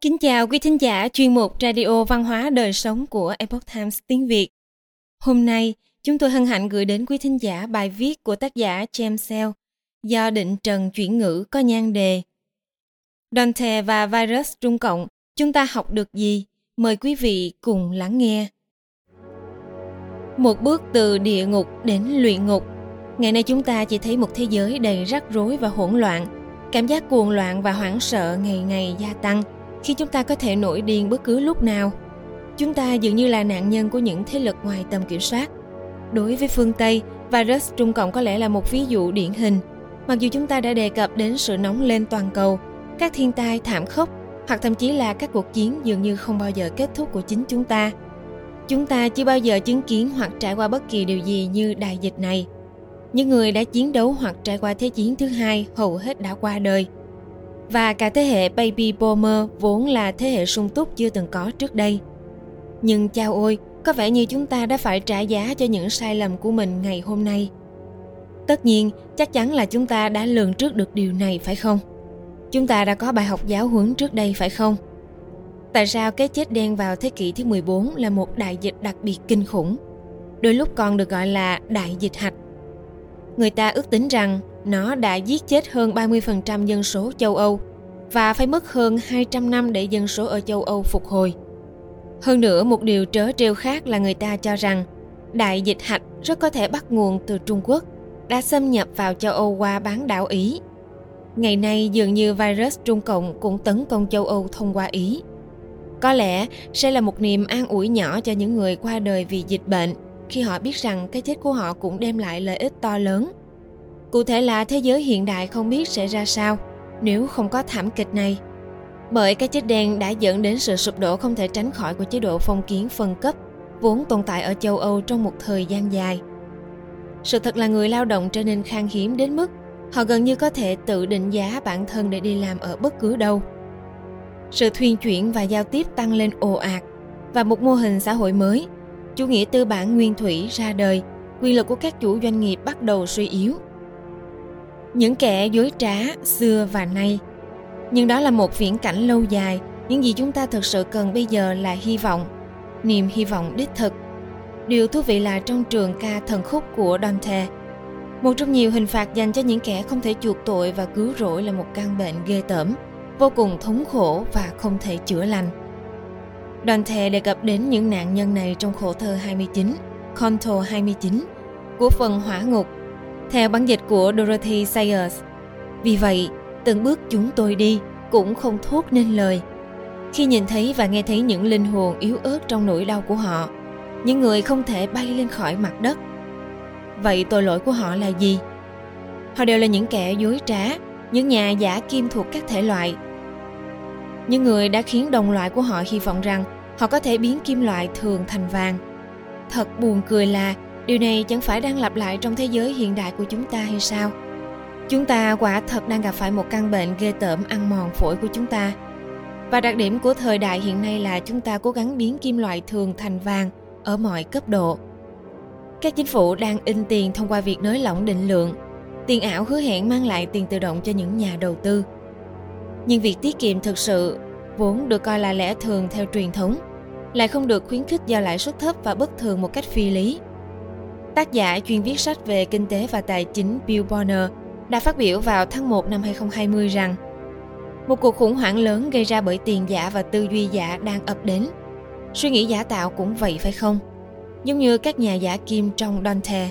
Kính chào quý thính giả chuyên mục Radio Văn hóa Đời Sống của Epoch Times tiếng Việt. Hôm nay, chúng tôi hân hạnh gửi đến quý thính giả bài viết của tác giả James Sell do Định Trần chuyển ngữ có nhan đề Dante và virus Trung Cộng, chúng ta học được gì? Mời quý vị cùng lắng nghe. Một bước từ địa ngục đến luyện ngục. Ngày nay chúng ta chỉ thấy một thế giới đầy rắc rối và hỗn loạn. Cảm giác cuồng loạn và hoảng sợ ngày ngày gia tăng – khi chúng ta có thể nổi điên bất cứ lúc nào. Chúng ta dường như là nạn nhân của những thế lực ngoài tầm kiểm soát. Đối với phương tây, virus trung cộng có lẽ là một ví dụ điển hình. Mặc dù chúng ta đã đề cập đến sự nóng lên toàn cầu, các thiên tai, thảm khốc, hoặc thậm chí là các cuộc chiến dường như không bao giờ kết thúc của chính chúng ta. Chúng ta chưa bao giờ chứng kiến hoặc trải qua bất kỳ điều gì như đại dịch này. Những người đã chiến đấu hoặc trải qua thế chiến thứ hai hầu hết đã qua đời và cả thế hệ baby boomer vốn là thế hệ sung túc chưa từng có trước đây. Nhưng chao ôi, có vẻ như chúng ta đã phải trả giá cho những sai lầm của mình ngày hôm nay. Tất nhiên, chắc chắn là chúng ta đã lường trước được điều này phải không? Chúng ta đã có bài học giáo huấn trước đây phải không? Tại sao cái chết đen vào thế kỷ thứ 14 là một đại dịch đặc biệt kinh khủng? Đôi lúc còn được gọi là đại dịch hạch. Người ta ước tính rằng nó đã giết chết hơn 30% dân số châu Âu và phải mất hơn 200 năm để dân số ở châu Âu phục hồi. Hơn nữa, một điều trớ trêu khác là người ta cho rằng đại dịch hạch rất có thể bắt nguồn từ Trung Quốc, đã xâm nhập vào châu Âu qua bán đảo Ý. Ngày nay dường như virus Trung Cộng cũng tấn công châu Âu thông qua Ý. Có lẽ sẽ là một niềm an ủi nhỏ cho những người qua đời vì dịch bệnh khi họ biết rằng cái chết của họ cũng đem lại lợi ích to lớn Cụ thể là thế giới hiện đại không biết sẽ ra sao nếu không có thảm kịch này. Bởi cái chết đen đã dẫn đến sự sụp đổ không thể tránh khỏi của chế độ phong kiến phân cấp vốn tồn tại ở châu Âu trong một thời gian dài. Sự thật là người lao động trở nên khan hiếm đến mức họ gần như có thể tự định giá bản thân để đi làm ở bất cứ đâu. Sự thuyên chuyển và giao tiếp tăng lên ồ ạt và một mô hình xã hội mới, chủ nghĩa tư bản nguyên thủy ra đời, quyền lực của các chủ doanh nghiệp bắt đầu suy yếu. Những kẻ dối trá xưa và nay. Nhưng đó là một viễn cảnh lâu dài những gì chúng ta thực sự cần bây giờ là hy vọng niềm hy vọng đích thực. Điều thú vị là trong trường ca thần khúc của dante một trong nhiều hình phạt dành cho những kẻ không thể chuộc tội và cứu rỗi là một căn bệnh ghê tởm vô cùng thống khổ và không thể chữa lành. Dante đề cập đến những nạn nhân này trong khổ thơ 29, Conto 29 của phần hỏa ngục theo bản dịch của Dorothy Sayers. Vì vậy, từng bước chúng tôi đi cũng không thốt nên lời. Khi nhìn thấy và nghe thấy những linh hồn yếu ớt trong nỗi đau của họ, những người không thể bay lên khỏi mặt đất. Vậy tội lỗi của họ là gì? Họ đều là những kẻ dối trá, những nhà giả kim thuộc các thể loại. Những người đã khiến đồng loại của họ hy vọng rằng họ có thể biến kim loại thường thành vàng. Thật buồn cười là, điều này chẳng phải đang lặp lại trong thế giới hiện đại của chúng ta hay sao? Chúng ta quả thật đang gặp phải một căn bệnh ghê tởm ăn mòn phổi của chúng ta. Và đặc điểm của thời đại hiện nay là chúng ta cố gắng biến kim loại thường thành vàng ở mọi cấp độ. Các chính phủ đang in tiền thông qua việc nới lỏng định lượng. Tiền ảo hứa hẹn mang lại tiền tự động cho những nhà đầu tư. Nhưng việc tiết kiệm thực sự vốn được coi là lẽ thường theo truyền thống lại không được khuyến khích do lãi suất thấp và bất thường một cách phi lý Tác giả chuyên viết sách về kinh tế và tài chính Bill Bonner đã phát biểu vào tháng 1 năm 2020 rằng, một cuộc khủng hoảng lớn gây ra bởi tiền giả và tư duy giả đang ập đến. Suy nghĩ giả tạo cũng vậy, phải không? Giống như các nhà giả kim trong Dante.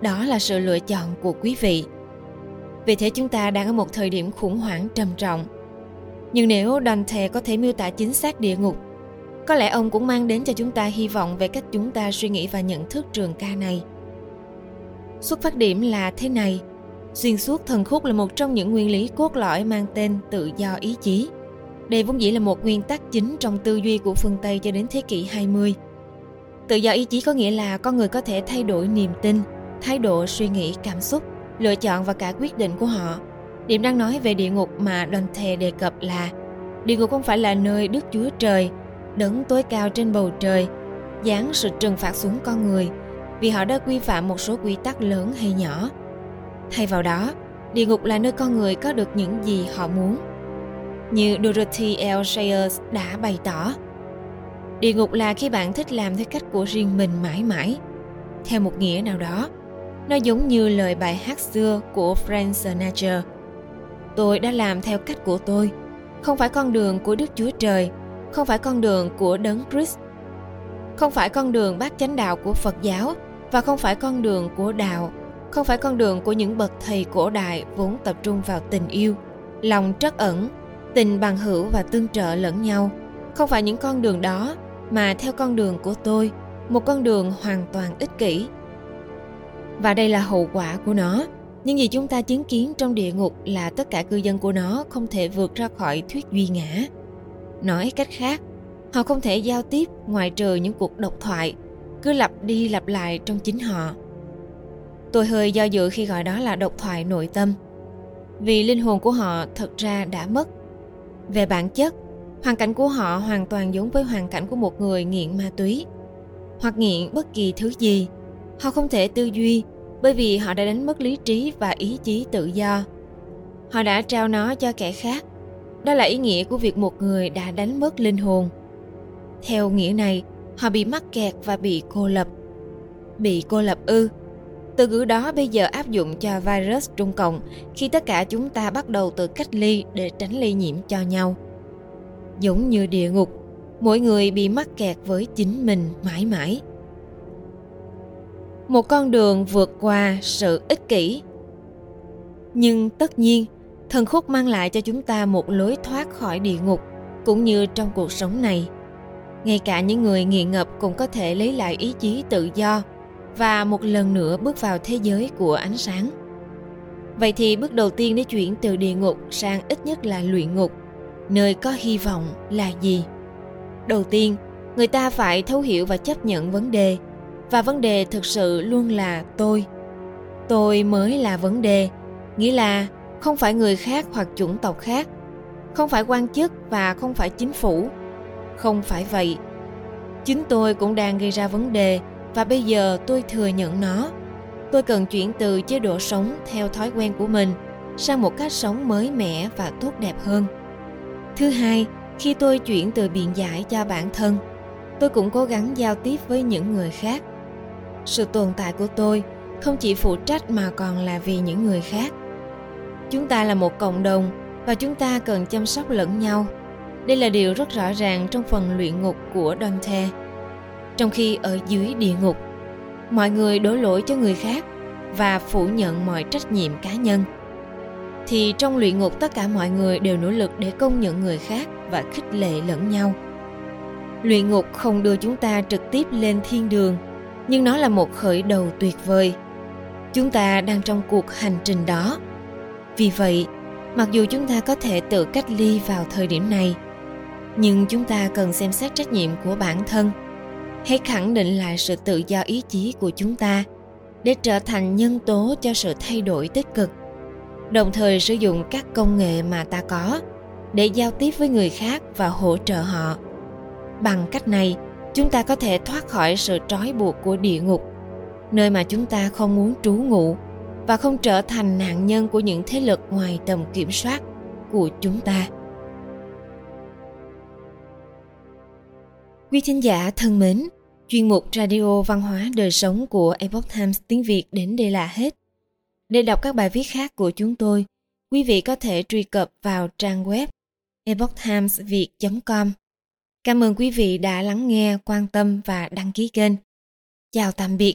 Đó là sự lựa chọn của quý vị. Vì thế chúng ta đang ở một thời điểm khủng hoảng trầm trọng. Nhưng nếu Dante có thể miêu tả chính xác địa ngục có lẽ ông cũng mang đến cho chúng ta hy vọng về cách chúng ta suy nghĩ và nhận thức trường ca này xuất phát điểm là thế này xuyên suốt thần khúc là một trong những nguyên lý cốt lõi mang tên tự do ý chí đây vốn dĩ là một nguyên tắc chính trong tư duy của phương Tây cho đến thế kỷ 20. Tự do ý chí có nghĩa là con người có thể thay đổi niềm tin, thái độ suy nghĩ, cảm xúc, lựa chọn và cả quyết định của họ. Điểm đang nói về địa ngục mà Đoàn Thề đề cập là địa ngục không phải là nơi Đức Chúa Trời đấng tối cao trên bầu trời giáng sự trừng phạt xuống con người vì họ đã quy phạm một số quy tắc lớn hay nhỏ thay vào đó địa ngục là nơi con người có được những gì họ muốn như Dorothy L. Sayers đã bày tỏ. Địa ngục là khi bạn thích làm theo cách của riêng mình mãi mãi. Theo một nghĩa nào đó, nó giống như lời bài hát xưa của Frank Sinatra. Tôi đã làm theo cách của tôi, không phải con đường của Đức Chúa Trời, không phải con đường của Đấng Christ, không phải con đường bát chánh đạo của Phật giáo và không phải con đường của đạo, không phải con đường của những bậc thầy cổ đại vốn tập trung vào tình yêu, lòng trắc ẩn, tình bằng hữu và tương trợ lẫn nhau. Không phải những con đường đó mà theo con đường của tôi, một con đường hoàn toàn ích kỷ. Và đây là hậu quả của nó. Những gì chúng ta chứng kiến trong địa ngục là tất cả cư dân của nó không thể vượt ra khỏi thuyết duy ngã. Nói cách khác, họ không thể giao tiếp ngoài trừ những cuộc độc thoại, cứ lặp đi lặp lại trong chính họ. Tôi hơi do dự khi gọi đó là độc thoại nội tâm, vì linh hồn của họ thật ra đã mất. Về bản chất, hoàn cảnh của họ hoàn toàn giống với hoàn cảnh của một người nghiện ma túy hoặc nghiện bất kỳ thứ gì họ không thể tư duy bởi vì họ đã đánh mất lý trí và ý chí tự do họ đã trao nó cho kẻ khác đó là ý nghĩa của việc một người đã đánh mất linh hồn. Theo nghĩa này, họ bị mắc kẹt và bị cô lập. Bị cô lập ư? Từ ngữ đó bây giờ áp dụng cho virus trung cộng khi tất cả chúng ta bắt đầu tự cách ly để tránh lây nhiễm cho nhau. Giống như địa ngục, mỗi người bị mắc kẹt với chính mình mãi mãi. Một con đường vượt qua sự ích kỷ. Nhưng tất nhiên thần khúc mang lại cho chúng ta một lối thoát khỏi địa ngục, cũng như trong cuộc sống này. Ngay cả những người nghiện ngập cũng có thể lấy lại ý chí tự do và một lần nữa bước vào thế giới của ánh sáng. Vậy thì bước đầu tiên để chuyển từ địa ngục sang ít nhất là luyện ngục, nơi có hy vọng là gì? Đầu tiên, người ta phải thấu hiểu và chấp nhận vấn đề, và vấn đề thực sự luôn là tôi. Tôi mới là vấn đề, nghĩa là không phải người khác hoặc chủng tộc khác. Không phải quan chức và không phải chính phủ. Không phải vậy. Chính tôi cũng đang gây ra vấn đề và bây giờ tôi thừa nhận nó. Tôi cần chuyển từ chế độ sống theo thói quen của mình sang một cách sống mới mẻ và tốt đẹp hơn. Thứ hai, khi tôi chuyển từ biện giải cho bản thân, tôi cũng cố gắng giao tiếp với những người khác. Sự tồn tại của tôi không chỉ phụ trách mà còn là vì những người khác chúng ta là một cộng đồng và chúng ta cần chăm sóc lẫn nhau. Đây là điều rất rõ ràng trong phần luyện ngục của dante. Trong khi ở dưới địa ngục, mọi người đổ lỗi cho người khác và phủ nhận mọi trách nhiệm cá nhân. Thì trong luyện ngục, tất cả mọi người đều nỗ lực để công nhận người khác và khích lệ lẫn nhau. Luyện ngục không đưa chúng ta trực tiếp lên thiên đường, nhưng nó là một khởi đầu tuyệt vời. Chúng ta đang trong cuộc hành trình đó vì vậy, mặc dù chúng ta có thể tự cách ly vào thời điểm này, nhưng chúng ta cần xem xét trách nhiệm của bản thân. Hãy khẳng định lại sự tự do ý chí của chúng ta để trở thành nhân tố cho sự thay đổi tích cực, đồng thời sử dụng các công nghệ mà ta có để giao tiếp với người khác và hỗ trợ họ. Bằng cách này, chúng ta có thể thoát khỏi sự trói buộc của địa ngục, nơi mà chúng ta không muốn trú ngụ và không trở thành nạn nhân của những thế lực ngoài tầm kiểm soát của chúng ta. Quý thính giả thân mến chuyên mục radio văn hóa đời sống của epoch times tiếng việt đến đây là hết. Để đọc các bài viết khác của chúng tôi quý vị có thể truy cập vào trang web epochtimesviet.com Cảm ơn quý vị đã lắng nghe, quan tâm và đăng ký kênh. Chào tạm biệt